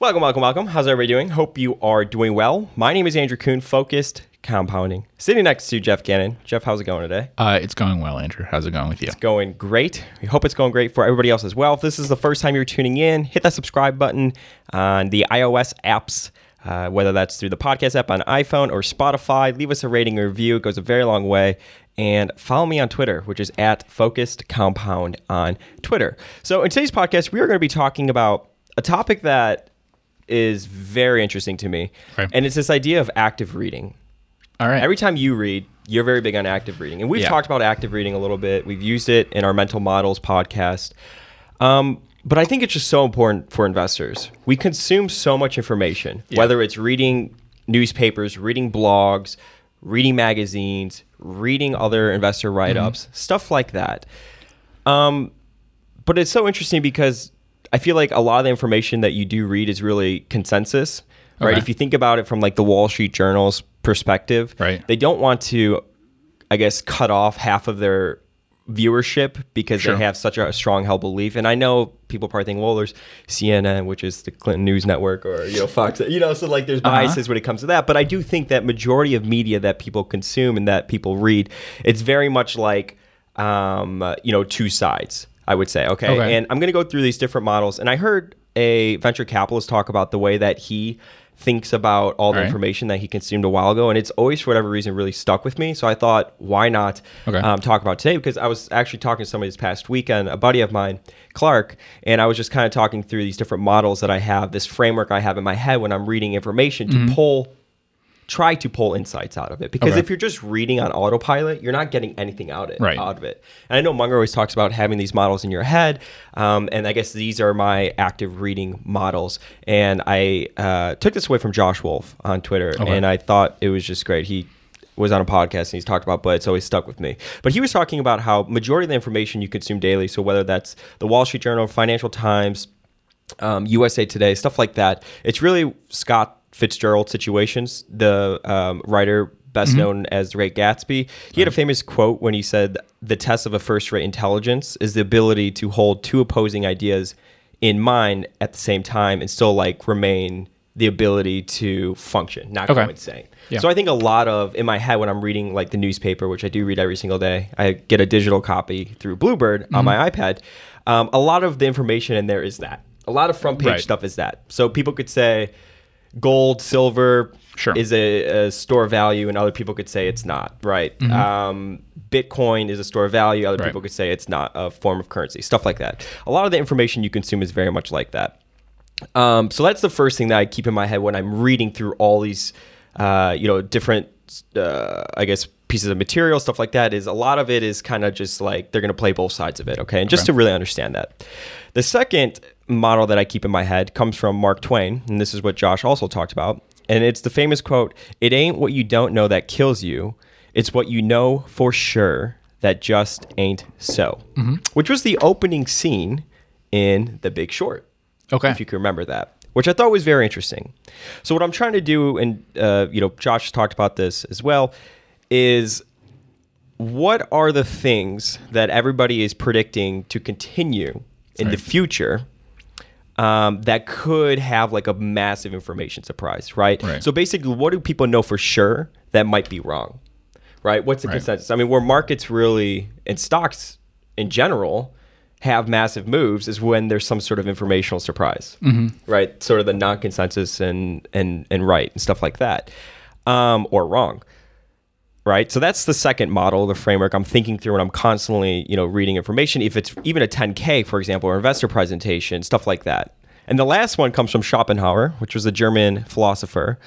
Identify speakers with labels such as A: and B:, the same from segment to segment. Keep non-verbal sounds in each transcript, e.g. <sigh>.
A: Welcome, welcome, welcome. How's everybody doing? Hope you are doing well. My name is Andrew Kuhn, focused compounding. Sitting next to Geoff Gannon. Geoff, how's it going today?
B: Uh, it's going well, Andrew. How's it going with you?
A: It's going great. We hope it's going great for everybody else as well. If this is the first time you're tuning in, hit that subscribe button on the iOS apps. Uh, whether that's through the podcast app on iPhone or Spotify, leave us a rating or review. It goes a very long way. And follow me on Twitter, which is at Focused Compound on Twitter. So, in today's podcast, we are going to be talking about a topic that is very interesting to me.
B: Okay.
A: And it's this idea of active reading.
B: All right.
A: Every time you read, you're very big on active reading. And we've
B: Yeah.
A: talked about active reading a little bit. We've used it in our mental models podcast. Um, but I think it's just so important for investors. We consume so much information,
B: Yeah.
A: whether it's reading newspapers, reading blogs, reading magazines, reading other investor write ups,
B: Mm-hmm.
A: stuff like that. Um, but it's so interesting because I feel like a lot of the information that you do read is really consensus, right?
B: Okay.
A: If you think about it from like the Wall Street Journal's perspective,
B: Right.
A: They don't want to, I guess, cut off half of their viewership because
B: Sure.
A: they have such a strong held belief. And I know people probably think, well, there's CNN, which is the Clinton News Network, or you know Fox, you know, so like there's
B: Uh-huh.
A: biases when it comes to that. But I do think that majority of media that people consume and that people read, it's very much like, um, you know, two sides. I would say, okay,
B: Okay.
A: and I'm going to go through these different models. And I heard a venture capitalist talk about the way that he thinks about all the
B: All right.
A: information that he consumed a while ago, and it's always for whatever reason really stuck with me. So I thought, why not
B: Okay.
A: um, talk about today? Because I was actually talking to somebody this past weekend, a buddy of mine, Clark, and I was just kind of talking through these different models that I have, this framework I have in my head when I'm reading information to pull try to pull insights out of it because
B: Okay.
A: if you're just reading on autopilot you're not getting anything out, it,
B: Right.
A: out of it and i know munger always talks about having these models in your head um, and i guess these are my active reading models and i uh, took this away from josh wolfe on twitter
B: Okay.
A: and i thought it was just great he was on a podcast and he's talked about but it's always stuck with me but he was talking about how majority of the information you consume daily so whether that's the wall street journal financial times um, USA Today, stuff like that. It's really Scott Fitzgerald situations, the um, writer best known as The Great Gatsby. He had a famous quote when he said, The test of a first rate intelligence is the ability to hold two opposing ideas in mind at the same time and still like remain the ability to function, not go
B: Okay.
A: insane.
B: Yeah.
A: So I think a lot of in my head when I'm reading like the newspaper, which I do read every single day, I get a digital copy through Bluebird on my iPad. Um, a lot of the information in there is that. A lot of front page
B: Right.
A: stuff is that. So people could say gold, silver
B: Sure.
A: is a, a store of value, and other people could say it's not. Right. Um, Bitcoin is a store of value. Other
B: Right.
A: people could say it's not a form of currency. Stuff like that. A lot of the information you consume is very much like that. Um, so that's the first thing that I keep in my head when I'm reading through all these, uh, you know, different, uh, I guess, pieces of material, stuff like that. Is a lot of it is kind of just like they're going to play both sides of it, okay? And just to really understand that. The second model that I keep in my head comes from Mark Twain, and this is what Josh also talked about, and it's the famous quote: "It ain't what you don't know that kills you; it's what you know for sure that just ain't so." Which was the opening scene in The Big Short
B: Okay.
A: if you can remember that, which I thought was very interesting. So what I'm trying to do, and uh, you know, Josh talked about this as well, is what are the things that everybody is predicting to continue in the future um, that could have like a massive information surprise, right?
B: Right.
A: So basically, what do people know for sure that might be wrong, right? What's the
B: Right.
A: consensus? I mean, where markets really and stocks in general have massive moves is when there's some sort of informational surprise, right? Sort of the non-consensus and and and right and stuff like that, um, or wrong right? So that's the second model the framework i'm thinking through and i'm constantly you know reading information. If it's even a 10k for example or investor presentation stuff like that. And the last one comes from schopenhauer which was a german philosopher.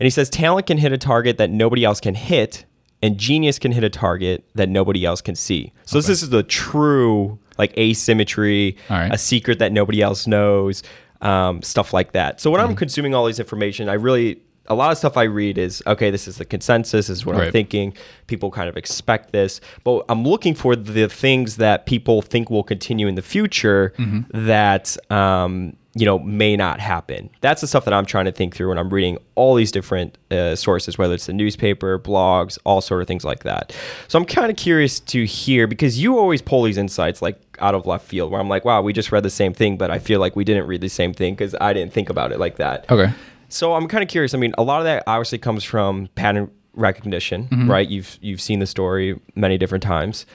A: And he says talent can hit a target that nobody else can hit and genius can hit a target that nobody else can see. So this is the true like asymmetry
B: right.
A: a secret that nobody else knows um, stuff like that. So when
B: Mm-hmm.
A: i'm consuming all these information i really a lot of stuff I read is okay. This is the consensus. This is what I'm thinking. People kind of expect this, but I'm looking for the things that people think will continue in the future.
B: Mm-hmm.
A: That um, you know, may not happen. That's the stuff that I'm trying to think through when I'm reading all these different uh, sources, whether it's the newspaper, blogs, all sort of things like that. So I'm kind of curious to hear because you always pull these insights like out of left field, where I'm like, wow, we just read the same thing, but I feel like we didn't read the same thing because I didn't think about it like that.
B: Okay.
A: So I'm kind of curious. I mean, a lot of that obviously comes from pattern recognition, mm-hmm. right? You've you've seen the story many different times.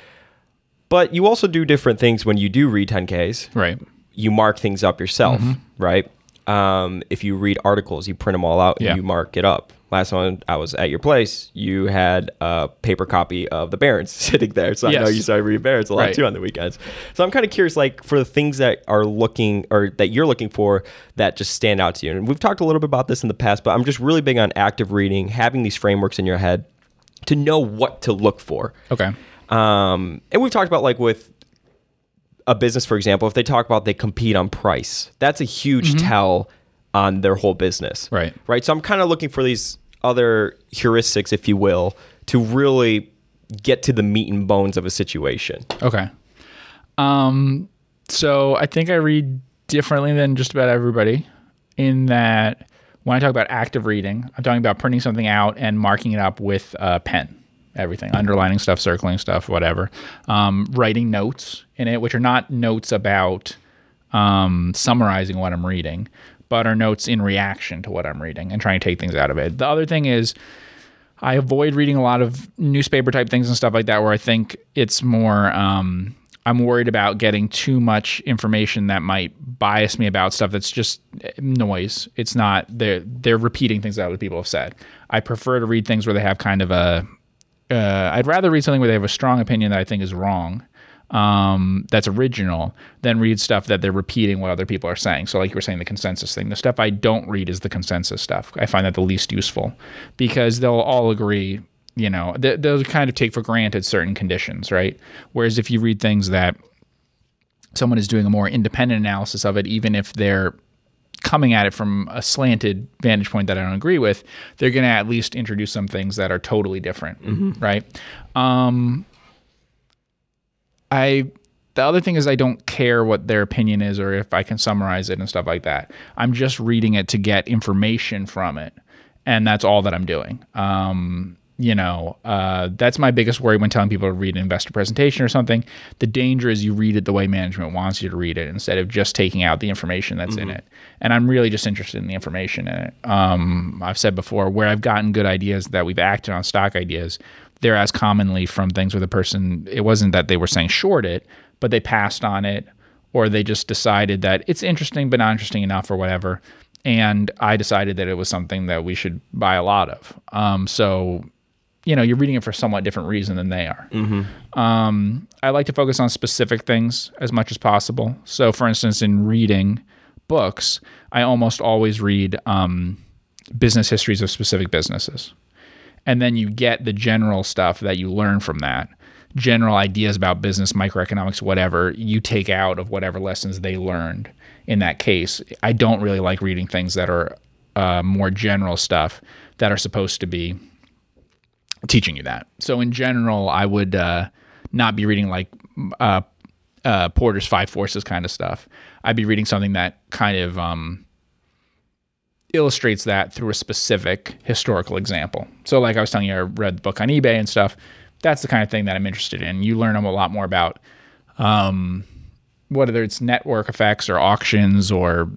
A: But you also do different things when you do read 10Ks.
B: Right
A: you mark things up yourself, mm-hmm. right? Um, if you read articles, you print them all out and yeah. you mark it up. Last time I was at your place, you had a paper copy of the Barrons <laughs> sitting there. So yes. I know you started reading Barrons a lot right. too on the weekends. So I'm kind of curious, like for the things that are looking or that you're looking for that just stand out to you. And we've talked a little bit about this in the past, but I'm just really big on active reading, having these frameworks in your head to know what to look for.
B: Okay.
A: Um, and we've talked about like with a business, for example, if they talk about they compete on price, that's a huge mm-hmm. tell on their whole business.
B: Right.
A: Right. So I'm kind of looking for these other heuristics, if you will, to really get to the meat and bones of a situation.
B: Okay. Um, so I think I read differently than just about everybody in that when I talk about active reading, I'm talking about printing something out and marking it up with a pen everything underlining stuff circling stuff whatever um, writing notes in it which are not notes about um, summarizing what i'm reading but are notes in reaction to what i'm reading and trying to take things out of it. The other thing is i avoid reading a lot of newspaper type things and stuff like that where i think it's more um, i'm worried about getting too much information that might bias me about stuff that's just noise. It's not they're they're repeating things that other people have said. I prefer to read things where they have kind of a uh, I'd rather read something where they have a strong opinion that I think is wrong, um, that's original, than read stuff that they're repeating what other people are saying. So, like you were saying, the consensus thing. The stuff I don't read is the consensus stuff. I find that the least useful because they'll all agree. You know, they, they'll kind of take for granted certain conditions, right? Whereas if you read things that someone is doing a more independent analysis of it, even if they're coming at it from a slanted vantage point that I don't agree with, they're going to at least introduce some things that are totally different, mm-hmm. right? Um, I the other thing is I don't care what their opinion is or if I can summarize it and stuff like that. I'm just reading it to get information from it, and that's all that I'm doing. Um, you know, uh, that's my biggest worry when telling people to read an investor presentation or something. The danger is you read it the way management wants you to read it instead of just taking out the information that's mm-hmm. in it. And I'm really just interested in the information in it. Um, I've said before, where I've gotten good ideas that we've acted on stock ideas, they're as commonly from things where the person, it wasn't that they were saying short it, but they passed on it or they just decided that it's interesting but not interesting enough or whatever and I decided that it was something that we should buy a lot of. Um, so you know you're reading it for a somewhat different reason than they are.
A: Mm-hmm.
B: Um, I like to focus on specific things as much as possible. So, for instance, in reading books, I almost always read um, business histories of specific businesses, and then you get the general stuff that you learn from that. General ideas about business, microeconomics, whatever you take out of whatever lessons they learned in that case. I don't really like reading things that are uh, more general stuff that are supposed to be teaching you that. So in general, I would uh, not be reading like uh, uh, Porter's Five Forces kind of stuff. I'd be reading something that kind of um, illustrates that through a specific historical example. So, like I was telling you, I read the book on eBay and stuff. That's the kind of thing that I'm interested in. You learn a lot more about um, whether it's network effects or auctions or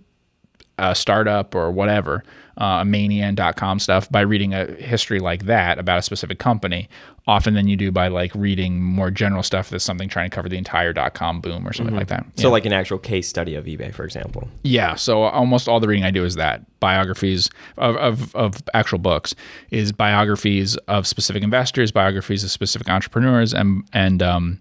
B: a startup or whatever uh, Manian.com stuff by reading a history like that about a specific company often than you do by like reading more general stuff that's something trying to cover the entire dot com boom or something mm-hmm. like that.
A: So, yeah. like an actual case study of eBay, for example.
B: Yeah. So, almost all the reading I do is that biographies of, of, of actual books is biographies of specific investors, biographies of specific entrepreneurs, and, and, um,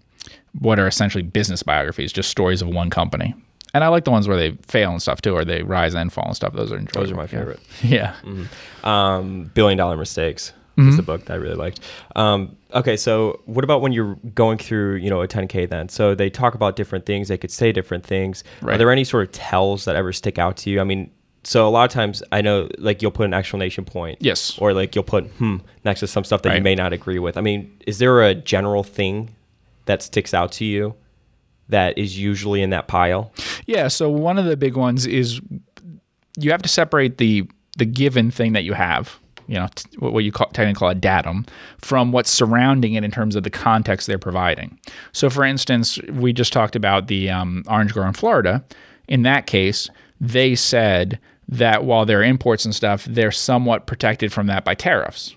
B: what are essentially business biographies, just stories of one company. And I like the ones where they fail and stuff too, or they rise and fall and stuff. Those are enjoyable.
A: Those are my favorite. <laughs>
B: Yeah.
A: Mm-hmm. Um, Billion Dollar Mistakes mm-hmm. is the book that I really liked. Um, okay, so what about when you're going through, you know, a 10K then? So they talk about different things. They could say different things. Right. Are there any sort of tells that ever stick out to you? I mean, so a lot of times I know like you'll put an exclamation point.
B: Yes.
A: Or like you'll put hmm next to some stuff that right. you may not agree with. I mean, is there a general thing that sticks out to you that is usually in that pile?
B: Yeah. So one of the big ones is you have to separate the the given thing that you have, you know, t- what you call, technically call a datum, from what's surrounding it in terms of the context they're providing. So, for instance, we just talked about the um, orange grower in Florida. In that case, they said that while there are imports and stuff, they're somewhat protected from that by tariffs.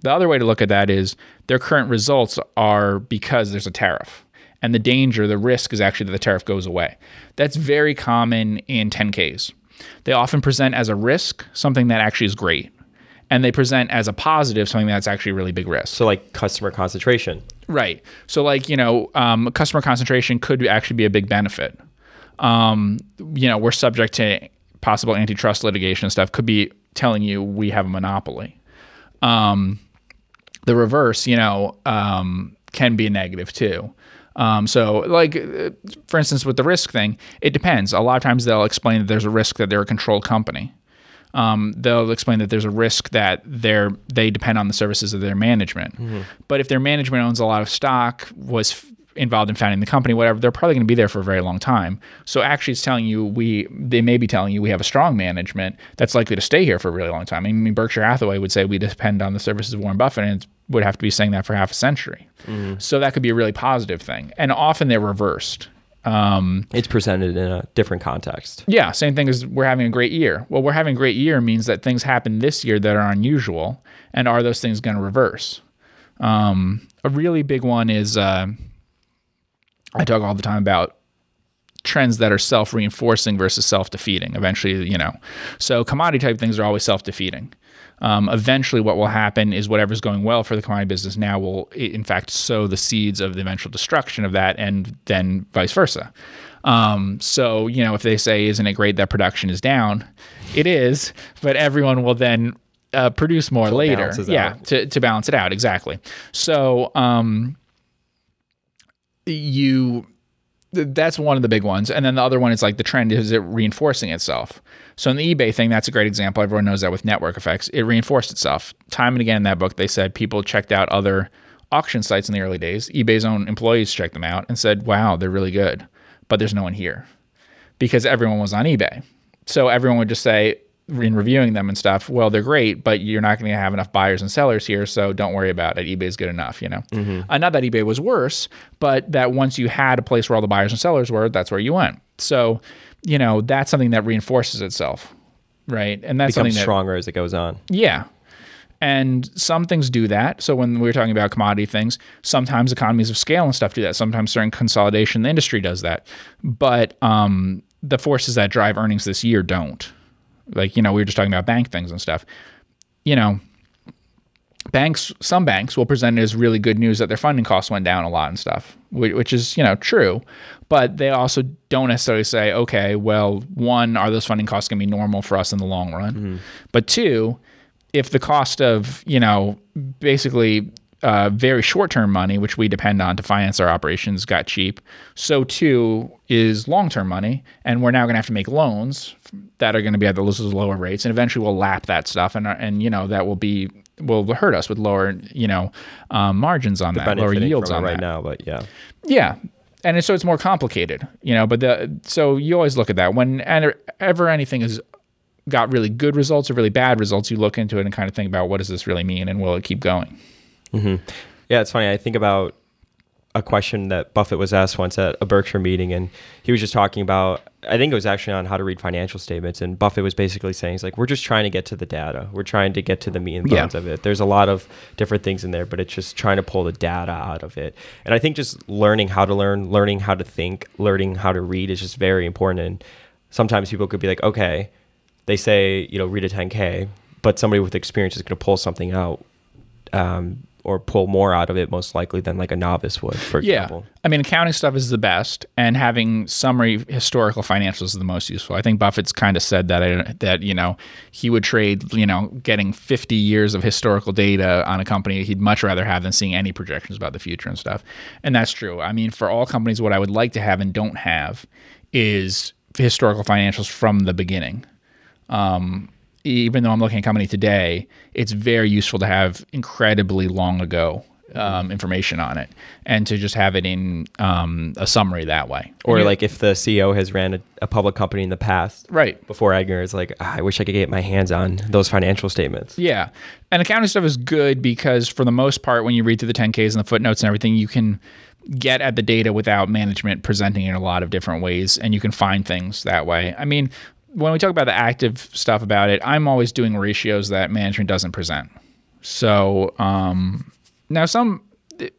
B: The other way to look at that is their current results are because there's a tariff. And the danger, the risk is actually that the tariff goes away. That's very common in 10Ks. They often present as a risk something that actually is great. And they present as a positive something that's actually a really big risk.
A: So, like customer concentration.
B: Right. So, like, you know, um, customer concentration could actually be a big benefit. Um, you know, we're subject to possible antitrust litigation and stuff, could be telling you we have a monopoly. Um, the reverse, you know, um, can be a negative too. Um, so, like, uh, for instance, with the risk thing, it depends. A lot of times they'll explain that there's a risk that they're a controlled company. Um, they'll explain that there's a risk that they're they depend on the services of their management. But if their management owns a lot of stock, was involved in founding the company, whatever, they're probably going to be there for a very long time. So actually, it's telling you we they may be telling you we have a strong management that's likely to stay here for a really long time. I mean, Berkshire Hathaway would say we depend on the services of Warren Buffett, and it would have to be saying that for half a century. So that could be a really positive thing. And often they're reversed. Um,
A: It's presented in a different context.
B: yeah, same thing as we're having a great year. Well, we're having a great year means that things happen this year that are unusual, and are those things going to reverse? Um, a really big one is uh, I talk all the time about trends that are self-reinforcing versus self-defeating. Eventually, you know, so commodity type things are always self-defeating. Um, eventually, what will happen is whatever's going well for the commodity business now will, in fact, sow the seeds of the eventual destruction of that, and then vice versa. Um, so, you know, if they say, "Isn't it great that production is down?" It is, but everyone will then uh, produce more later. Yeah,
A: out.
B: to to balance it out exactly. So, um, you that's one of the big ones. And then the other one is like the trend is it reinforcing itself. So in the eBay thing, that's a great example. Everyone knows that with network effects, it reinforced itself. Time and again in that book, they said people checked out other auction sites in the early days. eBay's own employees checked them out and said, wow, they're really good, but there's no one here because everyone was on eBay. So everyone would just say, in reviewing them and stuff, well, they're great, but you're not going to have enough buyers and sellers here, so don't worry about it. eBay's good enough, you know. Uh, not that eBay was worse, but that once you had a place where all the buyers and sellers were, that's where you went. So, you know, that's something that reinforces itself, right? And that's
A: Becomes
B: something that
A: stronger as it goes on.
B: yeah. And some things do that. So when we were talking about commodity things, sometimes economies of scale and stuff do that. Sometimes certain consolidation in the industry does that. But um, the forces that drive earnings this year don't. Like, you know, we were just talking about bank things and stuff. You know, banks, some banks will present it as really good news that their funding costs went down a lot and stuff, which, which is, you know, true. But they also don't necessarily say, okay, well, one, are those funding costs going to be normal for us in the long run? Mm-hmm. But two, if the cost of, you know, basically uh, very short term money, which we depend on to finance our operations, got cheap, so too is long term money. And we're now going to have to make loans that are going to be at those lower rates. And eventually we'll lap that stuff. And, and you know, that will be, will hurt us with lower, you know, um, margins on that, lower yields on
A: right
B: that.
A: now, but yeah.
B: Yeah. And so it's more complicated, you know, but the, so you always look at that when and ever anything has got really good results or really bad results, you look into it and kind of think about what does this really mean and will it keep going?
A: Yeah, it's funny. I think about a question that Buffett was asked once at a Berkshire meeting, and he was just talking about. I think it was actually on how to read financial statements, and Buffett was basically saying, "He's like, we're just trying to get to the data. We're trying to get to the meat and
B: Yeah.
A: bones of it. There's a lot of different things in there, but it's just trying to pull the data out of it. And I think just learning how to learn, learning how to think, learning how to read is just very important. And sometimes people could be like, okay, they say, you know, read a 10k, but somebody with experience is going to pull something out." Um, or pull more out of it most likely than like a novice would, for
B: Yeah.
A: example.
B: I mean, accounting stuff is the best, and having summary historical financials is the most useful. I think Buffett's kind of said that uh, that you know he would trade you know getting 50 years of historical data on a company he'd much rather have than seeing any projections about the future and stuff. And that's true. I mean, for all companies, what I would like to have and don't have is historical financials from the beginning even though I'm looking at a company today, it's very useful to have incredibly long ago um, information on it, and to just have it in um, a summary that way.
A: Or
B: you-
A: like if the CEO has ran a, a public company in the past,
B: right,
A: before Egner is like, "Ah, I wish I could get my hands on those financial statements.
B: Yeah. And accounting stuff is good because for the most part, when you read through the 10Ks and the footnotes and everything, you can get at the data without management presenting it in a lot of different ways and you can find things that way. I mean, when we talk about the active stuff about it, I'm always doing ratios that management doesn't present. So, um, now some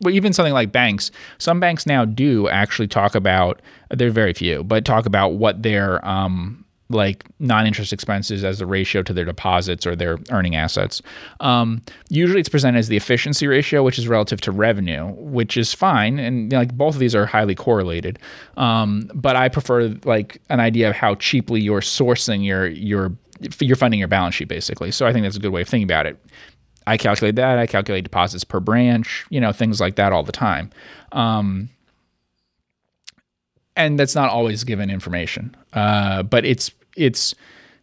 B: even something like banks, some banks now do actually talk about. They're very few, but talk about what their um, like non-interest expenses as a ratio to their deposits or their earning assets. Um, usually, it's presented as the efficiency ratio, which is relative to revenue, which is fine, and you know, like both of these are highly correlated. Um, but I prefer like an idea of how cheaply you're sourcing your your you're funding your balance sheet basically. So I think that's a good way of thinking about it. I calculate that. I calculate deposits per branch, you know, things like that all the time. Um, and that's not always given information, uh, but it's it's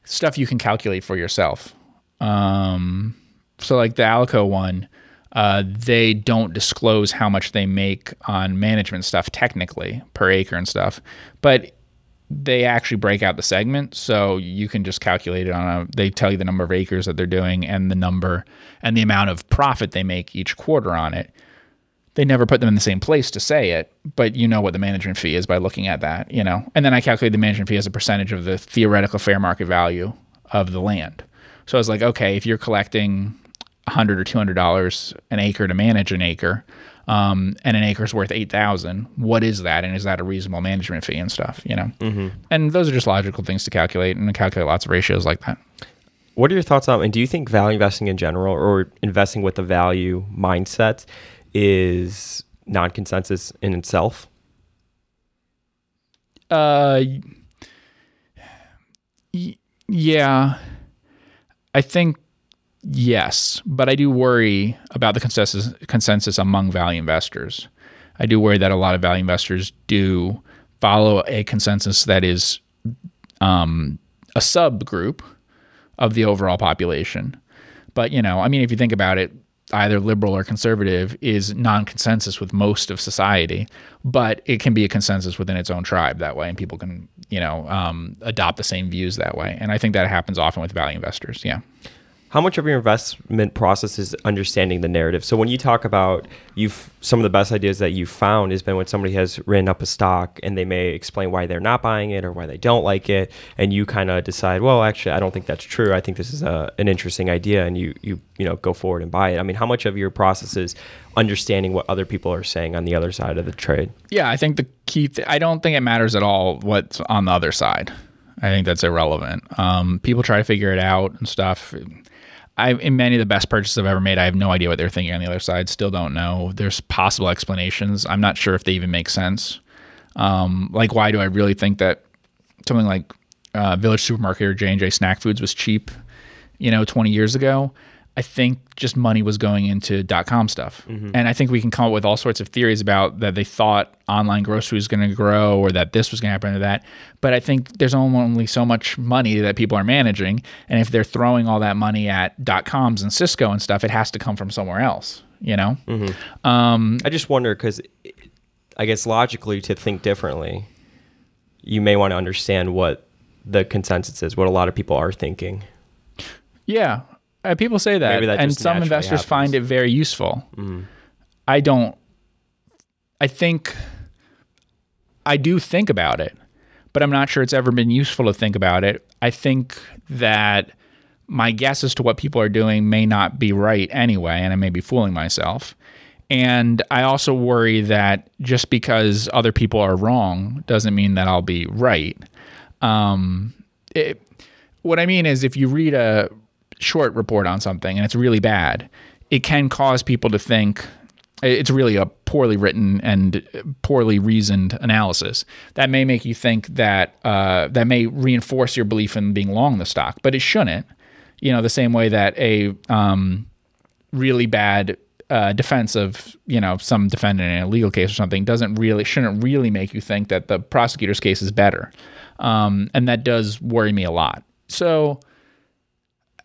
B: stuff you can calculate for yourself. Um, so like the Alico one, uh, they don't disclose how much they make on management stuff technically per acre and stuff, but they actually break out the segment. So you can just calculate it on a they tell you the number of acres that they're doing and the number and the amount of profit they make each quarter on it they never put them in the same place to say it but you know what the management fee is by looking at that you know? And then i calculate the management fee as a percentage of the theoretical fair market value of the land. So i was like okay if you're collecting 100 or 200 dollars an acre to manage an acre um, and an acre's worth 8000 what is that? And is that a reasonable management fee and stuff you know? Mm-hmm. and those are just logical things to calculate and calculate lots of ratios like that.
A: What are your thoughts on, and do you think value investing in general or investing with the value mindset is non consensus in itself?
B: uh y- yeah. I think yes but i do worry about the consensus consensus among value investors. I do worry that a lot of value investors do follow a consensus that is um, a subgroup of the overall population. But you know i mean if you think about it either liberal or conservative is non-consensus with most of society but it can be a consensus within its own tribe that way and people can you know um, adopt the same views that way. And i think that happens often with value investors yeah
A: How much of your investment process is understanding the narrative? So when you talk about you've some of the best ideas that you've found has been when somebody has written up a stock and they may explain why they're not buying it or why they don't like it, and you kind of decide, well, actually, I don't think that's true. I think this is a, an interesting idea, and you you you know go forward and buy it. I mean, how much of your process is understanding what other people are saying on the other side of the trade?
B: Yeah, I think the key. Th- I don't think it matters at all what's on the other side. I think that's irrelevant. Um, people try to figure it out and stuff. I, in many of the best purchases I've ever made, I have no idea what they're thinking on the other side. Still don't know. There's possible explanations. I'm not sure if they even make sense. Um, like, why do I really think that something like uh, Village Supermarket or J and J Snack Foods was cheap? You know, 20 years ago. I think just money was going into dot com stuff. Mm-hmm. And I think we can come up with all sorts of theories about that they thought online grocery was going to grow or that this was going to happen or that. But I think there's only so much money that people are managing. And if they're throwing all that money at dot coms and Cisco and stuff, it has to come from somewhere else, you know? Mm-hmm.
A: Um, I just wonder because I guess logically to think differently, you may want to understand what the consensus is, what a lot of people are thinking.
B: Yeah, uh, people say that,
A: that
B: and some investors find it very useful. I don't. I think I do think about it, but I'm not sure it's ever been useful to think about it. I think that my guess as to what people are doing may not be right anyway, and I may be fooling myself. And I also worry that just because other people are wrong doesn't mean that I'll be right. Um, it, what I mean is, if you read a short report on something and it's really bad, it can cause people to think it's really a poorly written and poorly reasoned analysis. That may make you think that uh, that may reinforce your belief in being long the stock, but it shouldn't. You know, the same way that a um, really bad uh, defense of you know some defendant in a legal case or something doesn't really shouldn't really make you think that the prosecutor's case is better, um, and that does worry me a lot. So,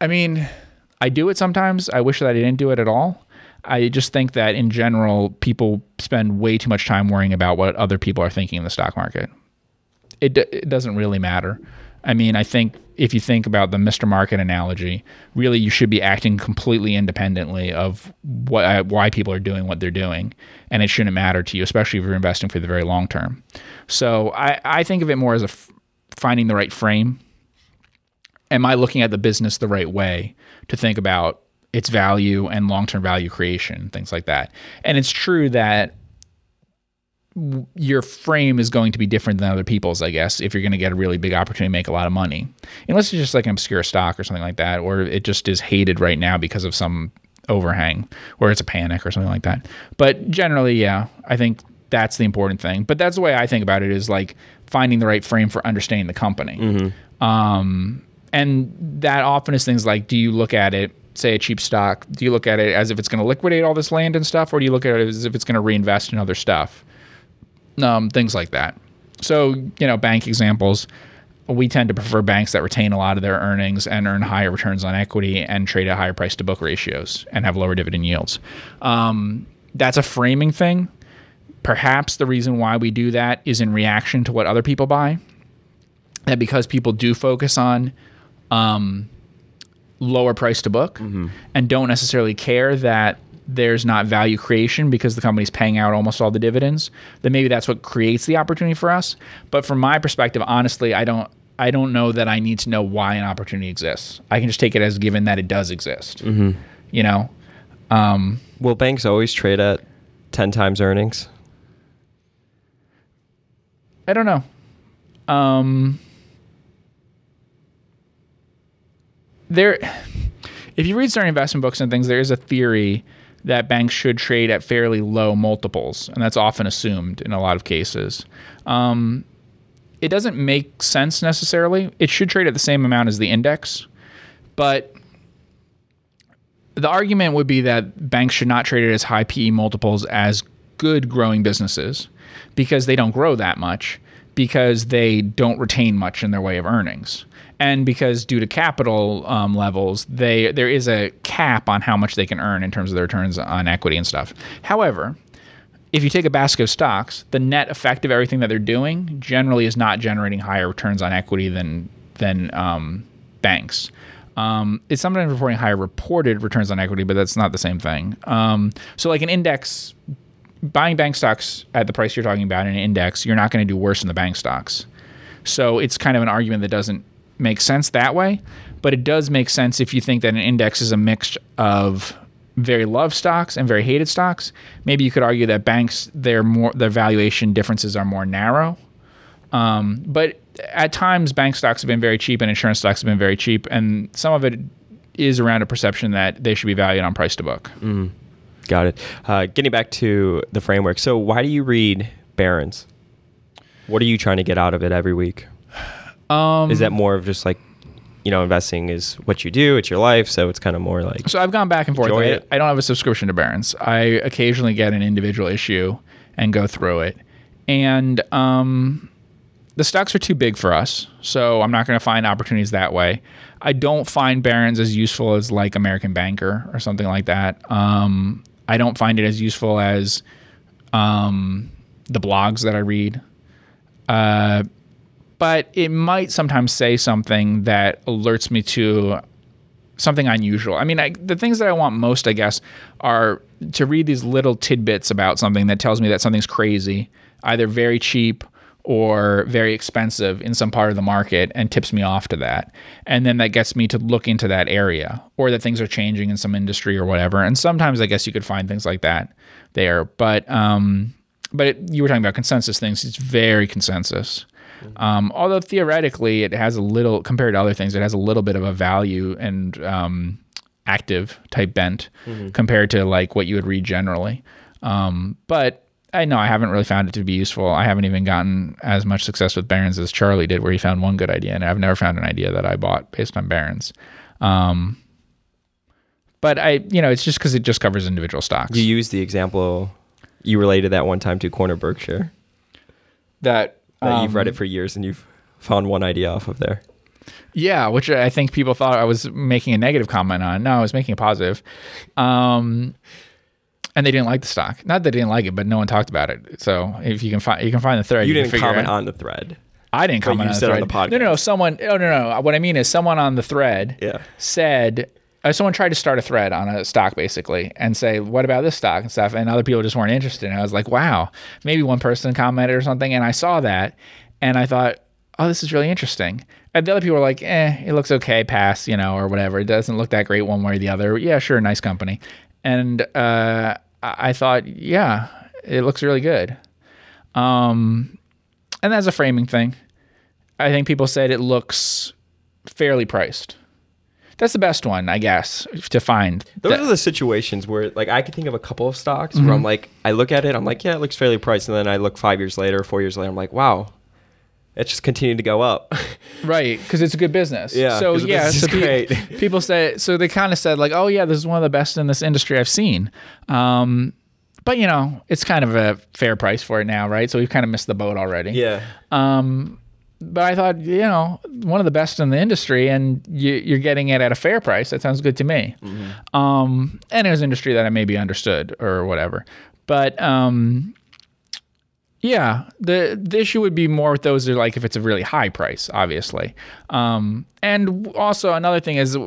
B: I mean, I do it sometimes. I wish that I didn't do it at all. I just think that in general, people spend way too much time worrying about what other people are thinking in the stock market. It, d- it doesn't really matter. I mean, I think if you think about the Mr. Market analogy, really you should be acting completely independently of what why people are doing what they're doing, and it shouldn't matter to you, especially if you're investing for the very long term. So I, I think of it more as a f- finding the right frame. Am I looking at the business the right way to think about its value and long term value creation, things like that? And it's true that your frame is going to be different than other people's, I guess, if you're going to get a really big opportunity to make a lot of money. Unless it's just like an obscure stock or something like that, or it just is hated right now because of some overhang, or it's a panic or something like that. But generally, yeah, I think that's the important thing. But that's the way I think about it is like finding the right frame for understanding the company.
A: Mm-hmm.
B: Um, and that often is things like do you look at it say a cheap stock do you look at it as if it's going to liquidate all this land and stuff or do you look at it as if it's going to reinvest in other stuff um, things like that. So, you know, bank examples, we tend to prefer banks that retain a lot of their earnings and earn higher returns on equity and trade at higher price to book ratios and have lower dividend yields. Um, that's a framing thing. Perhaps the reason why we do that is in reaction to what other people buy. That because people do focus on um, lower price to book mm-hmm. and don't necessarily care that there's not value creation because the company's paying out almost all the dividends, then maybe that's what creates the opportunity for us. But from my perspective, honestly, I don't I don't know that I need to know why an opportunity exists. I can just take it as given that it does exist.
A: Mm-hmm.
B: You know, um,
A: will banks always trade at ten times earnings?
B: I don't know. Um, there, if you read certain investment books and things, there is a theory that banks should trade at fairly low multiples, and that's often assumed in a lot of cases. Um, it doesn't make sense necessarily. It should trade at the same amount as the index, but the argument would be that banks should not trade at as high PE multiples as good growing businesses because they don't grow that much because they don't retain much in their way of earnings and because due to capital um, levels, they there is a cap on how much they can earn in terms of their returns on equity and stuff. However, if you take a basket of stocks, the net effect of everything that they're doing generally is not generating higher returns on equity than than um, banks. Um, it's sometimes reporting higher reported returns on equity, but that's not the same thing. Um, so, like an index, buying bank stocks at the price you're talking about in an index, you're not going to do worse than the bank stocks. So, it's kind of an argument that doesn't make sense that way, but it does make sense if you think that an index is a mix of very loved stocks and very hated stocks. Maybe you could argue that banks their more their valuation differences are more narrow. Um, but at times, bank stocks have been very cheap and insurance stocks have been very cheap, and some of it is around a perception that they should be valued on price to book.
A: Mm, got it. Uh, getting back to the framework. So, why do you read Barron's? What are you trying to get out of it every week?
B: Um,
A: is that more of just like, you know, investing is what you do, it's your life, so it's kind of more like.
B: So I've gone back and forth. I. I don't have a subscription to Barron's. I occasionally get an individual issue and go through it, and um, the stocks are too big for us, so I'm not going to find opportunities that way. I don't find Barron's as useful as like American Banker or something like that. Um, I don't find it as useful as um, the blogs that I read. Uh, but it might sometimes say something that alerts me to something unusual. I mean, I, the things that I want most, I guess, are to read these little tidbits about something that tells me that something's crazy, either very cheap or very expensive in some part of the market and tips me off to that. And then that gets me to look into that area or that things are changing in some industry or whatever. And sometimes I guess you could find things like that there. But um but it, you were talking about consensus things. It's very consensus. Um, although theoretically, it has a little compared to other things, it has a little bit of a value and um, active type bent mm-hmm. compared to like what you would read generally. Um, but I know I haven't really found it to be useful. I haven't even gotten as much success with Barron's as Charlie did, where he found one good idea, and I've never found an idea that I bought based on Barron's. Um, but I, you know, it's just because it just covers individual stocks.
A: You used the example you related that one time to Corner Berkshire.
B: That
A: that
B: um,
A: you've read it um, for years and you've found one idea off of there.
B: Yeah, which I think people thought I was making a negative comment on. No, I was making a positive. Um, and they didn't like the stock. Not that they didn't like it, but no one talked about it. So if you can find you can find the thread.
A: You
B: can
A: didn't comment on the thread.
B: I didn't comment
A: you
B: on the
A: on
B: thread.
A: the podcast.
B: No, no, no. Someone. Oh no, no. What I mean is someone on the thread
A: Yeah.
B: said. Uh, someone tried to start a thread on a stock basically and say, "What about this stock and stuff?" And other people just weren't interested. And I was like, "Wow, maybe one person commented or something." And I saw that, and I thought, "Oh, this is really interesting." And the other people were like, "Eh, it looks okay, pass, you know, or whatever. It doesn't look that great one way or the other. Yeah, sure, nice company." And uh, I thought, "Yeah, it looks really good." Um, and that's a framing thing. I think people said it looks fairly priced. That's the best one, I guess, to find.
A: Those
B: That-
A: are the situations where, like, I could think of a couple of stocks
B: Mm-hmm.
A: where I'm like, I look at it, I'm like, yeah, it looks fairly priced, and then I look five years later, four years later, I'm like, wow, it just continued to go up. <laughs>
B: right, because it's a good business.
A: Yeah,
B: So yeah, so pe-
A: great. <laughs>
B: people say so they kind of said like, oh yeah, this is one of the best in this industry I've seen. Um, but you know, it's kind of a fair price for it now, right? So we've kind of missed the boat already.
A: yeah,
B: but I thought, you know, one of the best in the industry, and you, you're getting it at a fair price. That sounds good to me. Um, and it was industry that I maybe understood or whatever. But um, yeah, the the issue would be more with those are like if it's a really high price, obviously. Um, and also another thing is,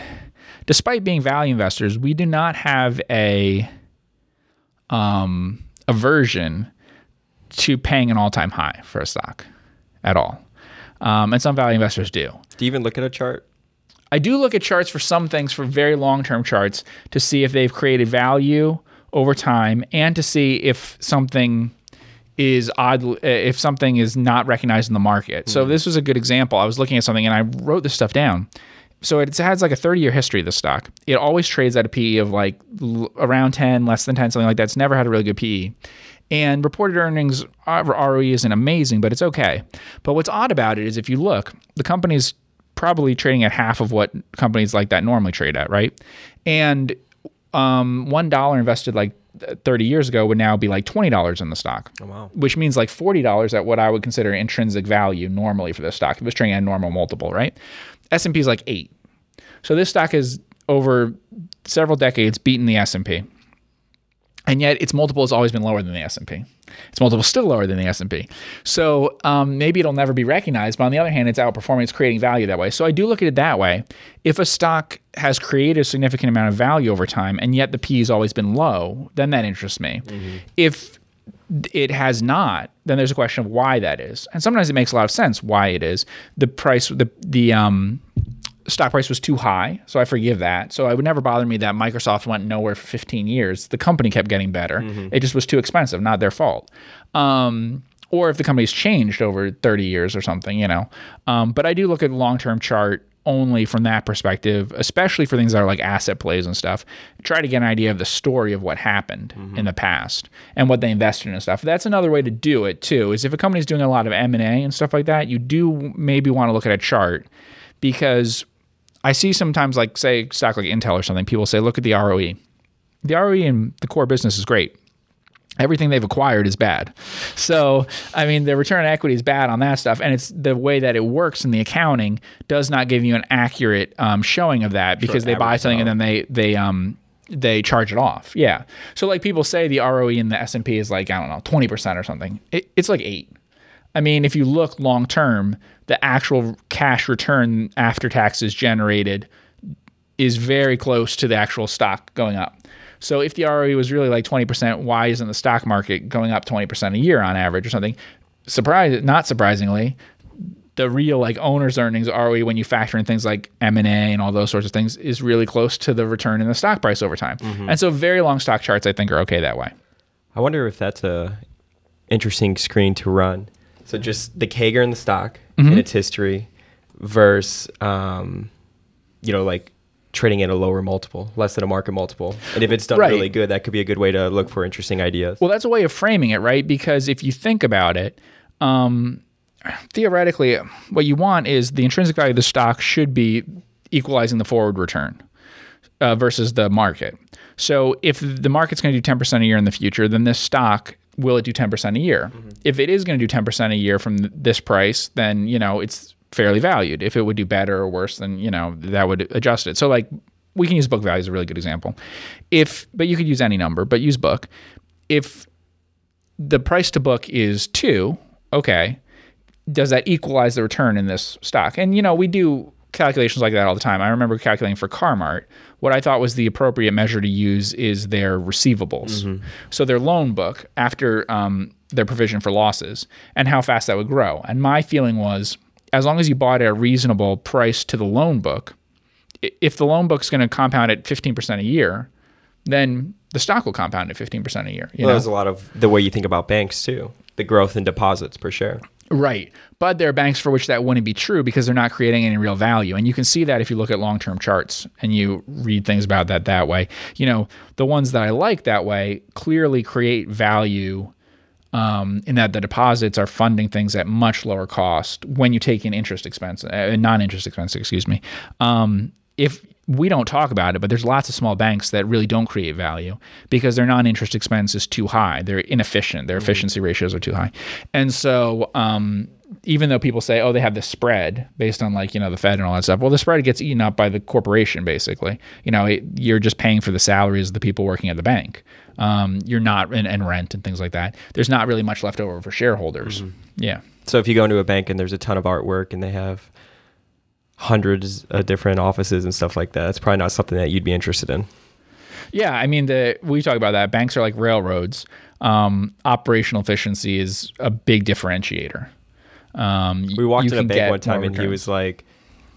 B: <sighs> despite being value investors, we do not have a um, aversion to paying an all time high for a stock at all. Um, and some value investors do.
A: do you even look at a chart?
B: I do look at charts for some things for very long term charts to see if they've created value over time and to see if something is odd if something is not recognized in the market. So this was a good example. I was looking at something and I wrote this stuff down. So it has like a 30 year history of the stock. It always trades at a PE of like around 10, less than 10, something like that. It's never had a really good PE. And reported earnings ROE isn't amazing, but it's okay. But what's odd about it is if you look, the company's probably trading at half of what companies like that normally trade at, right? And um, one dollar invested like 30 years ago would now be like $20 in the stock.
A: wow.
B: Which means like $40 at what I would consider intrinsic value normally for this stock. If it was trading at a normal multiple, right? S&P is like 8. So this stock has over several decades beaten the S&P. And yet its multiple has always been lower than the S&P. Its multiple is still lower than the S&P. So um, maybe it'll never be recognized, but on the other hand, it's outperforming, it's creating value that way. So I do look at it that way. If a stock has created a significant amount of value over time, and yet the P has always been low, then that interests me. If it has not, then there's a question of why that is. And sometimes it makes a lot of sense why it is. The price, the the um, stock price was too high, so I forgive that. So it would never bother me that Microsoft went nowhere for 15 years. The company kept getting better. It just was too expensive, not their fault. Um, or if the company's changed over 30 years or something, you know. Um, but I do look at long-term chart only from that perspective, especially for things that are like asset plays and stuff. Try to get an idea of the story of what happened in the past and what they invested in and stuff. That's another way to do it too. Is if a company's doing a lot of M and A and stuff like that, you do maybe want to look at a chart because I see sometimes like say stock like Intel or something. People say, look at the ROE. The ROE in the core business is great everything they've acquired is bad. So, I mean, the return on equity is bad on that stuff, and it's the way that it works in the accounting does not give you an accurate um, showing of that because they buy something and then they they um they charge it off. Yeah. So like people say the ROE in the S and P is like I don't know twenty percent or something. It, it's like eight. I mean, if you look long term, the actual cash return after taxes generated is very close to the actual stock going up. So if the ROE was really like 20%, why isn't the stock market going up 20% a year on average or something? Surprise, not surprisingly, the real like owner's earnings ROE when you factor in things like M&A and all those sorts of things is really close to the return in the stock price over time. Mm-hmm. And so very long stock charts I think are okay that way.
A: I wonder if that's a interesting screen to run. So just the CAGR in the stock
B: Mm-hmm.
A: and its history versus, um, you know, like trading at a lower multiple, less than a market multiple. And if it's done
B: Right.
A: really good, that could be a good way to look for interesting ideas.
B: Well, that's a way of framing it, right? Because if you think about it, um, theoretically, what you want is the intrinsic value of the stock should be equalizing the forward return uh, versus the market. So if the market's going to do 10% a year in the future, then this stock will it do 10% a year? Mm-hmm. If it is going to do 10% a year from this price, then, you know, it's fairly valued. If it would do better or worse, then, you know, that would adjust it. So like we can use book value as a really good example. If but you could use any number, but use book. If the price to book is two, okay, does that equalize the return in this stock? And you know, we do calculations like that all the time. I remember calculating for Car-Mart. What I thought was the appropriate measure to use is their receivables.
A: Mm-hmm.
B: So their loan book after um, their provision for losses and how fast that would grow. And my feeling was as long as you bought at a reasonable price to the loan book, if the loan book's going to compound at 15% a year, then the stock will compound at 15% a year. You
A: Well,
B: know?
A: there's a lot of the way you think about banks too. The growth in deposits per share.
B: Right. But there are banks for which that wouldn't be true because they're not creating any real value. And you can see that if you look at long term charts and you read things about that that way. You know, the ones that I like that way clearly create value um, in that the deposits are funding things at much lower cost when you take in interest expense, uh, non interest expense, excuse me. Um, if we don't talk about it, but there's lots of small banks that really don't create value because their non-interest expense is too high. They're inefficient. Their efficiency ratios are too high, and so um, even though people say, "Oh, they have the spread based on like you know the Fed and all that stuff," well, the spread gets eaten up by the corporation basically. You know, it, you're just paying for the salaries of the people working at the bank. Um, you're not and, and rent and things like that. There's not really much left over for shareholders. Yeah.
A: So if you go into a bank and there's a ton of artwork and they have hundreds of different offices and stuff like that, that's probably not something that you'd be interested in.
B: Yeah, I mean, the we talk about that. Banks are like railroads. Um, operational efficiency is a big differentiator. Um,
A: We walked in a bank one time and he was like,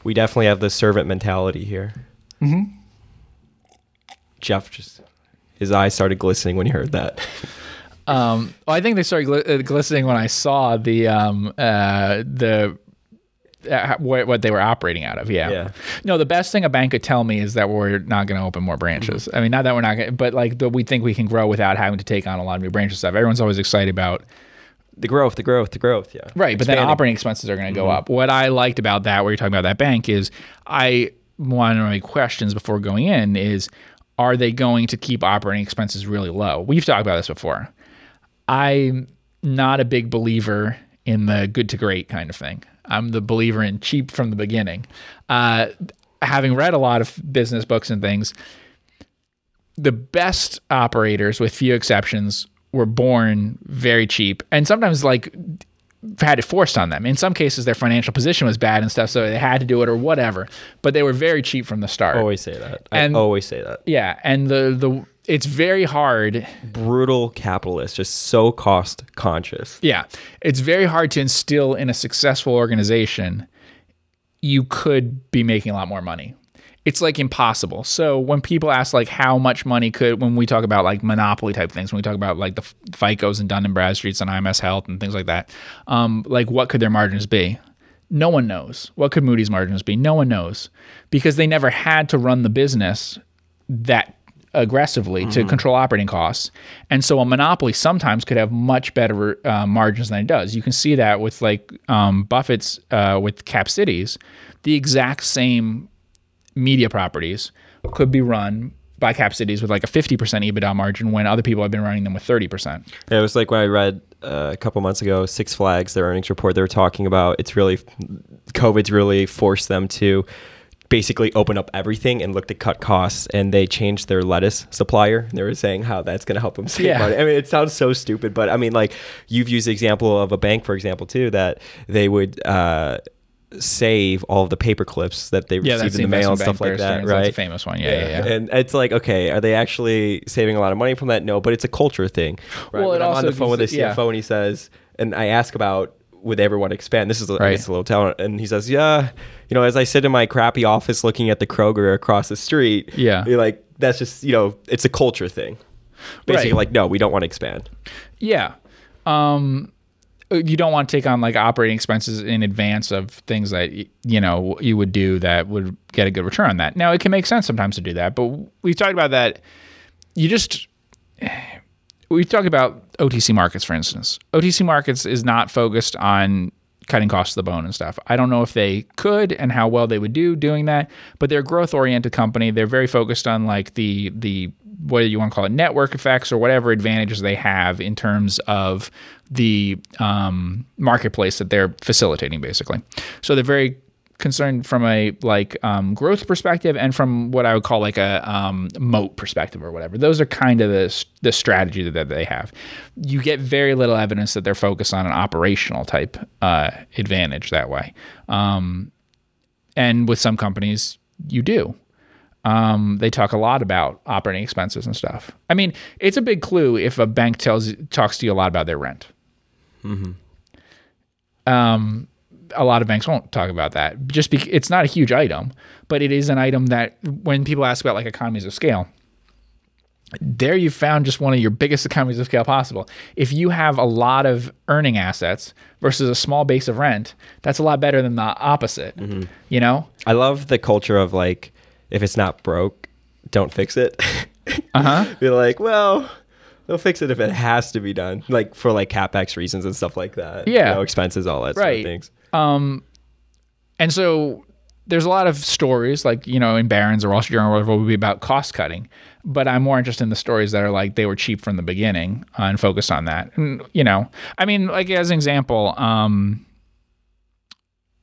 A: "We definitely have the servant mentality here." Mm-hmm. Geoff just his eyes started glistening when he heard that.
B: Um, well, I think they started gl- uh, glistening when I saw the um, uh, the uh, what, what they were operating out of. Yeah.
A: Yeah.
B: No, the best thing a bank could tell me is that we're not going to open more branches.
A: Mm-hmm.
B: I mean, not that we're not going, to but like the, we think we can grow without having to take on a lot of new branches stuff. Everyone's always excited about
A: the growth, the growth, the growth. Yeah.
B: Right, but then operating expenses are going to go up. What I liked about that, where you're talking about that bank, is I one of my questions before going in is, are they going to keep operating expenses really low? We've talked about this before. I'm not a big believer in the good to great kind of thing. I'm the believer in cheap from the beginning. Uh, having read a lot of business books and things, the best operators, with few exceptions, were born very cheap and sometimes like had it forced on them. In some cases, their financial position was bad and stuff, so they had to do it or whatever. But they were very cheap from the start.
A: Always say that.
B: And-
A: I always say that.
B: Yeah, and the the it's very hard.
A: Brutal capitalist, just so cost conscious.
B: Yeah, it's very hard to instill in a successful organization. You could be making a lot more money. It's like impossible. So when people ask like how much money could, when we talk about like monopoly type things, when we talk about like the FICOs and Dun and Bradstreets and IMS Health and things like that, um, like what could their margins be? No one knows. What could Moody's margins be? No one knows because they never had to run the business that aggressively to control operating costs. And so a monopoly sometimes could have much better uh, margins than it does. You can see that with like um, Buffett's uh, with Cap Cities, the exact same media properties could be run by Cap Cities with like a 50% EBITDA margin when other people have been running them with 30%.
A: Yeah, it was like when I read uh, a couple months ago Six Flags their earnings report. They were talking about it's really COVID's really forced them to basically open up everything and look to cut costs. And they changed their lettuce supplier. They were saying how that's going to help them save
B: Yeah.
A: money. I mean, it sounds so stupid, but I mean, like you've used the example of a bank, for example, too, that they would. Uh, save all of the paper clips that they
B: Yeah,
A: received in the mail and stuff like that, right?
B: That's a famous one. Yeah, yeah, yeah.
A: And it's like, okay, are they actually saving a lot of money from that? No, but it's a culture thing. Right?
B: Well,
A: when
B: it
A: I'm on the phone with the
B: gives- yeah.
A: CFO and he says, and I ask about would they ever want to expand? This is
B: Right.
A: guess a little town. and he says, yeah, you know, as I sit in my crappy office looking at the Kroger across the street,
B: Yeah.
A: you're like that's just you know, it's a culture thing. Basically,
B: Right.
A: like no, we don't want to expand.
B: Yeah. Um, you don't want to take on like operating expenses in advance of things that you know you would do that would get a good return on that. Now it can make sense sometimes to do that, but we talked about that. You just <sighs> we talk about OTC markets, for instance. OTC markets is not focused on cutting costs to the bone and stuff. I don't know if they could and how well they would do doing that, but they're a growth oriented company. They're very focused on like the the what do you want to call it network effects or whatever advantages they have in terms of the um, marketplace that they're facilitating basically. So they're very concerned from a like um, growth perspective and from what I would call like a um, moat perspective or whatever. Those are kind of the the strategy that they have. You get very little evidence that they're focused on an operational type uh, advantage that way. Um, and with some companies, you do. Um, they talk a lot about operating expenses and stuff. I mean, it's a big clue if a bank tells talks to you a lot about their rent. Mm-hmm. Um, a lot of banks won't talk about that. Just because it's not a huge item, but it is an item that when people ask about like economies of scale, there you found just one of your biggest economies of scale possible. If you have a lot of earning assets versus a small base of rent, that's a lot better than the opposite. You know?
A: I love the culture of like, if it's not broke, don't fix it. <laughs>
B: Uh huh.
A: Be like, well, they'll fix it if it has to be done, like for like capex reasons and stuff like that.
B: Yeah.
A: you know, expenses, all that sort of things.
B: And so there's a lot of stories like, you know, in Barron's or Wall Street Journal or whatever will be about cost cutting. But I'm more interested in the stories that are like they were cheap from the beginning uh, and focused on that. And, you know, I mean, like as an example, um,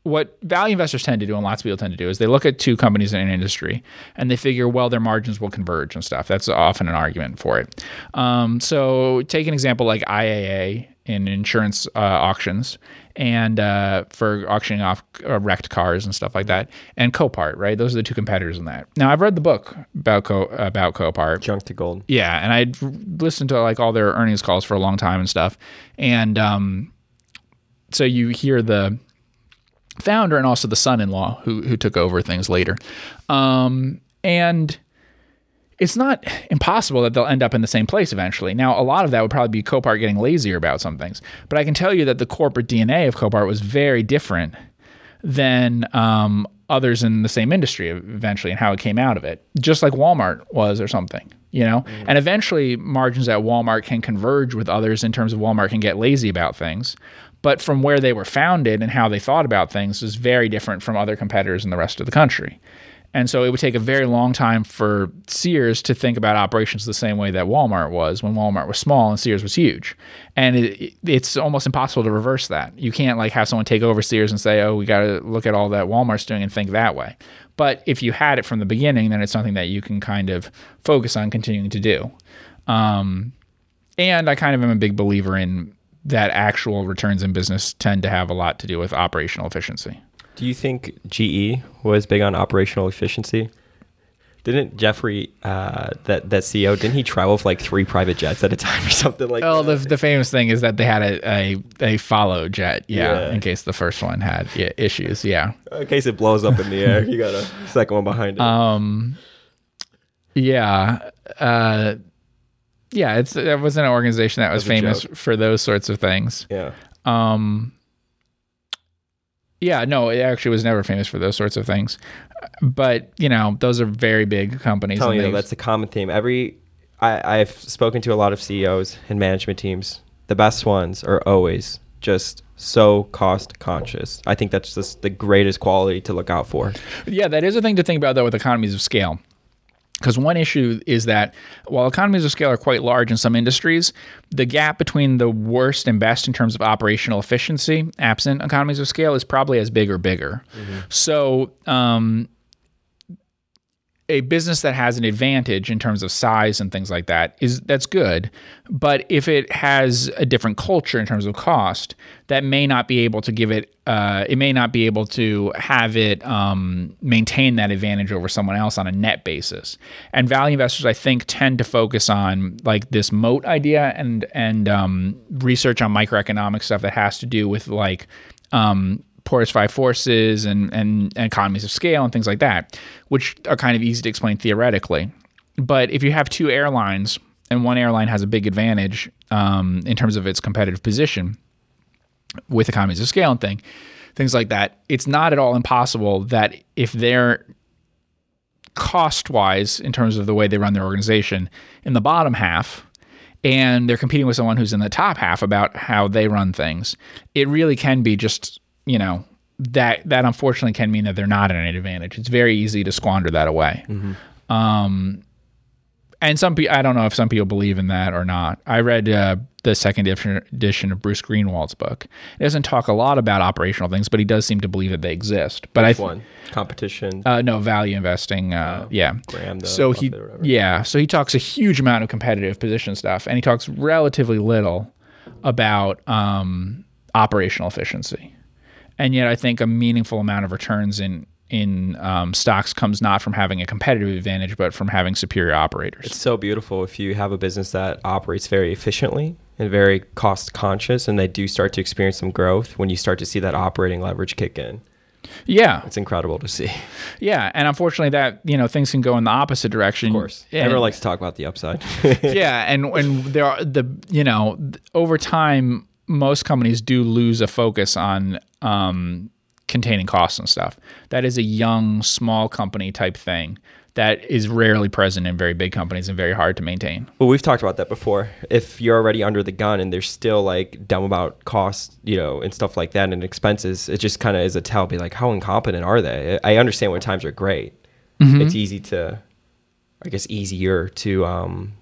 B: what value investors tend to do and lots of people tend to do is they look at two companies in an industry and they figure, well, their margins will converge and stuff. That's often an argument for it. Um, so take an example like IAA in insurance uh, auctions and uh, for auctioning off uh, wrecked cars and stuff like that, and Copart, right? Those are the two competitors in that. Now, I've read the book about Co- about Copart,
A: Junk to gold.
B: yeah, and I'd listened to like all their earnings calls for a long time and stuff. And um, so you hear the founder and also the son-in-law who who took over things later. Um, and it's not impossible that they'll end up in the same place eventually. Now, a lot of that would probably be Copart getting lazier about some things, but I can tell you that the corporate DNA of Copart was very different than um, others in the same industry eventually and how it came out of it, just like Walmart was or something, you know? And eventually, margins at Walmart can converge with others in terms of Walmart can get lazy about things. But from where they were founded and how they thought about things is very different from other competitors in the rest of the country. And so it would take a very long time for Sears to think about operations the same way that Walmart was when Walmart was small and Sears was huge. And it, it's almost impossible to reverse that. You can't like have someone take over Sears and say, "Oh, we got to look at all that Walmart's doing and think that way." But if you had it from the beginning, then it's something that you can kind of focus on continuing to do. Um, and I kind of am a big believer in that actual returns in business tend to have a lot to do with operational efficiency.
A: Do you think GE was big on operational efficiency? Didn't Jeffrey, uh, that that CEO, didn't he travel with like three private jets at a time or something like
B: Well,
A: that?
B: the, the famous thing is that they had a, a, a follow jet, yeah,
A: Yeah.
B: in case the first one had yeah, issues, yeah. <laughs>
A: In case it blows up in the air, you got a second one behind it.
B: Um, yeah, uh, yeah. It's it was an organization that was
A: That's
B: famous for those sorts of things.
A: yeah.
B: Um, yeah, no, it actually was never famous for those sorts of things. But you know, those are very big companies.
A: telling you that's a common theme. Every I, I've spoken to a lot of CEOs and management teams. The best ones are always just so cost conscious. I think that's just the greatest quality to look out for.
B: Yeah, that is a thing to think about though with economies of scale. Because one issue is that while economies of scale are quite large in some industries, the gap between the worst and best in terms of operational efficiency, absent economies of scale, is probably as big or bigger. So, um, a business that has an advantage in terms of size and things like that is that's good. But if it has a different culture in terms of cost that may not be able to give it uh, it may not be able to have it um, maintain that advantage over someone else on a net basis. And value investors i think tend to focus on like this moat idea and and um, research on microeconomic stuff that has to do with like um, Porter's five forces and, and, and economies of scale and things like that, which are kind of easy to explain theoretically. But if you have two airlines and one airline has a big advantage um, in terms of its competitive position with economies of scale and thing, things like that, it's not at all impossible that if they're cost wise in terms of the way they run their organization in the bottom half and they're competing with someone who's in the top half about how they run things it really can be just you know that that unfortunately can mean that they're not at an advantage it's very easy to squander that away um and some people i don't know if some people believe in that or not i read uh, the second edition, of Bruce Greenwald's book. It doesn't talk a lot about operational things, but he does seem to believe that they exist. But
A: Which
B: I
A: one? Competition.
B: uh, no value investing. Uh, yeah.
A: Graham, the
B: so he
A: Buffett or whatever.
B: yeah. So he talks a huge amount of competitive position stuff, and he talks relatively little about um, operational efficiency. And yet, I think a meaningful amount of returns in in um, stocks comes not from having a competitive advantage, but from having superior operators.
A: It's so beautiful if you have a business that operates very efficiently and very cost conscious, and they do start to experience some growth when you start to see that operating leverage kick in.
B: yeah,
A: It's incredible to see.
B: Yeah. And unfortunately, that you know things can go in the opposite direction. Of
A: course, everyone likes to talk about the upside. <laughs>
B: yeah, and when there are the you know over time, most companies do lose a focus on um, containing costs and stuff. That is a young, small company type thing that is rarely present in very big companies and very hard to maintain.
A: Well, we've talked about that before. If you're already under the gun and they're still like dumb about costs, you know, and stuff like that and expenses, it just kind of is a tell. Be like, how incompetent are they? I understand when times are great. It's easy to, I guess, easier to um,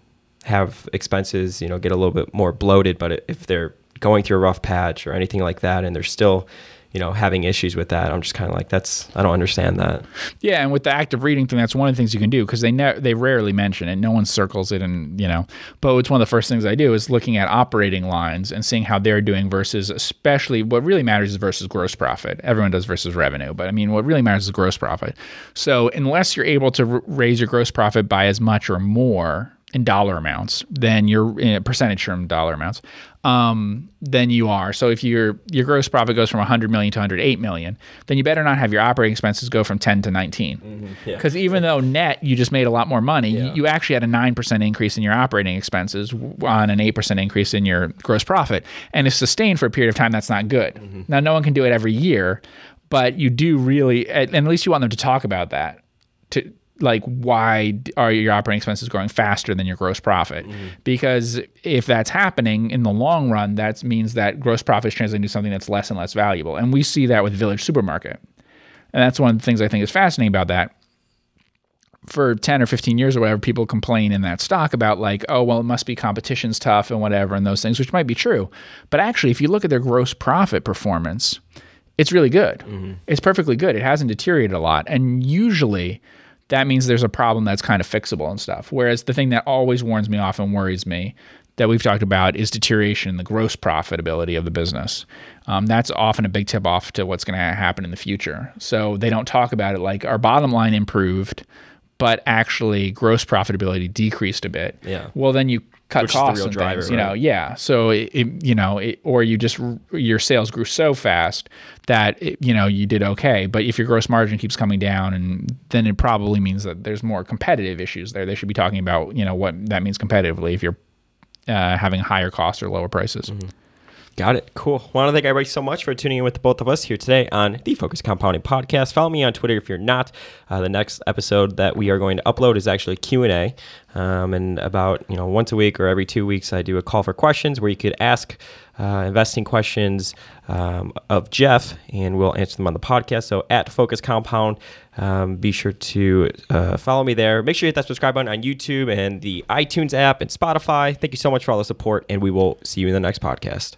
A: have expenses, you know, get a little bit more bloated. But if they're going through a rough patch or anything like that, and they're still, you know, having issues with that, I'm just kind of like, that's I don't understand that.
B: Yeah, and with the active reading thing, that's one of the things you can do because they ne- they rarely mention it. No one circles it, and you know. But it's one of the first things I do is looking at operating lines and seeing how they're doing versus, especially what really matters is versus gross profit. Everyone does versus revenue, but I mean, what really matters is gross profit. So unless you're able to r- raise your gross profit by as much or more in dollar amounts than your in percentage term dollar amounts um, than you are. So if your your gross profit goes from 100 million to 108 million, then you better not have your operating expenses go from 10 to 19.
A: yeah. <laughs>
B: Because even though net you just made a lot more money, you, you actually had a 9% increase in your operating expenses on an 8% increase in your gross profit. And if sustained for a period of time, that's not good. Now, no one can do it every year, but you do really, at, at least you want them to talk about that. To, like why are your operating expenses growing faster than your gross profit? Mm-hmm. Because if that's happening in the long run that means that gross profit is translating to something that's less and less valuable. And we see that with village supermarket. And that's one of the things i think is fascinating about that. For 10 or 15 years or whatever people complain in that stock about like oh well it must be competition's tough and whatever and those things which might be true. But actually if you look at their gross profit performance it's really good. Mm-hmm. It's perfectly good. It hasn't deteriorated a lot. And usually that means there's a problem that's kind of fixable and stuff whereas the thing that always warns me off and worries me that we've talked about is deterioration in the gross profitability of the business. Um, that's often a big tip off to what's going to happen in the future. So they don't talk about it like our bottom line improved, but actually gross profitability decreased a bit.
A: Yeah.
B: Well, then you cut
A: Which
B: costs and
A: driver,
B: things, you know.
A: right?
B: Yeah. So it, it- you know, it, or you just your sales grew so fast that it, you know you did okay. But if your gross margin keeps coming down, and then it probably means that there's more competitive issues there. They should be talking about you know what that means competitively if you're uh, having higher costs or lower prices.
A: Got it. Cool. Want to thank everybody so much for tuning in with both of us here today on the Focus Compounding Podcast. Follow me on Twitter if you're not. Uh, the next episode that we are going to upload is actually Q and A, um, and about you know once a week or every two weeks I do a call for questions where you could ask uh, investing questions um, of Geoff, and we'll answer them on the podcast. So at Focus Compound, um, be sure to uh, follow me there. Make sure you hit that subscribe button on YouTube and the iTunes app and Spotify. Thank you so much for all the support, and we will see you in the next podcast.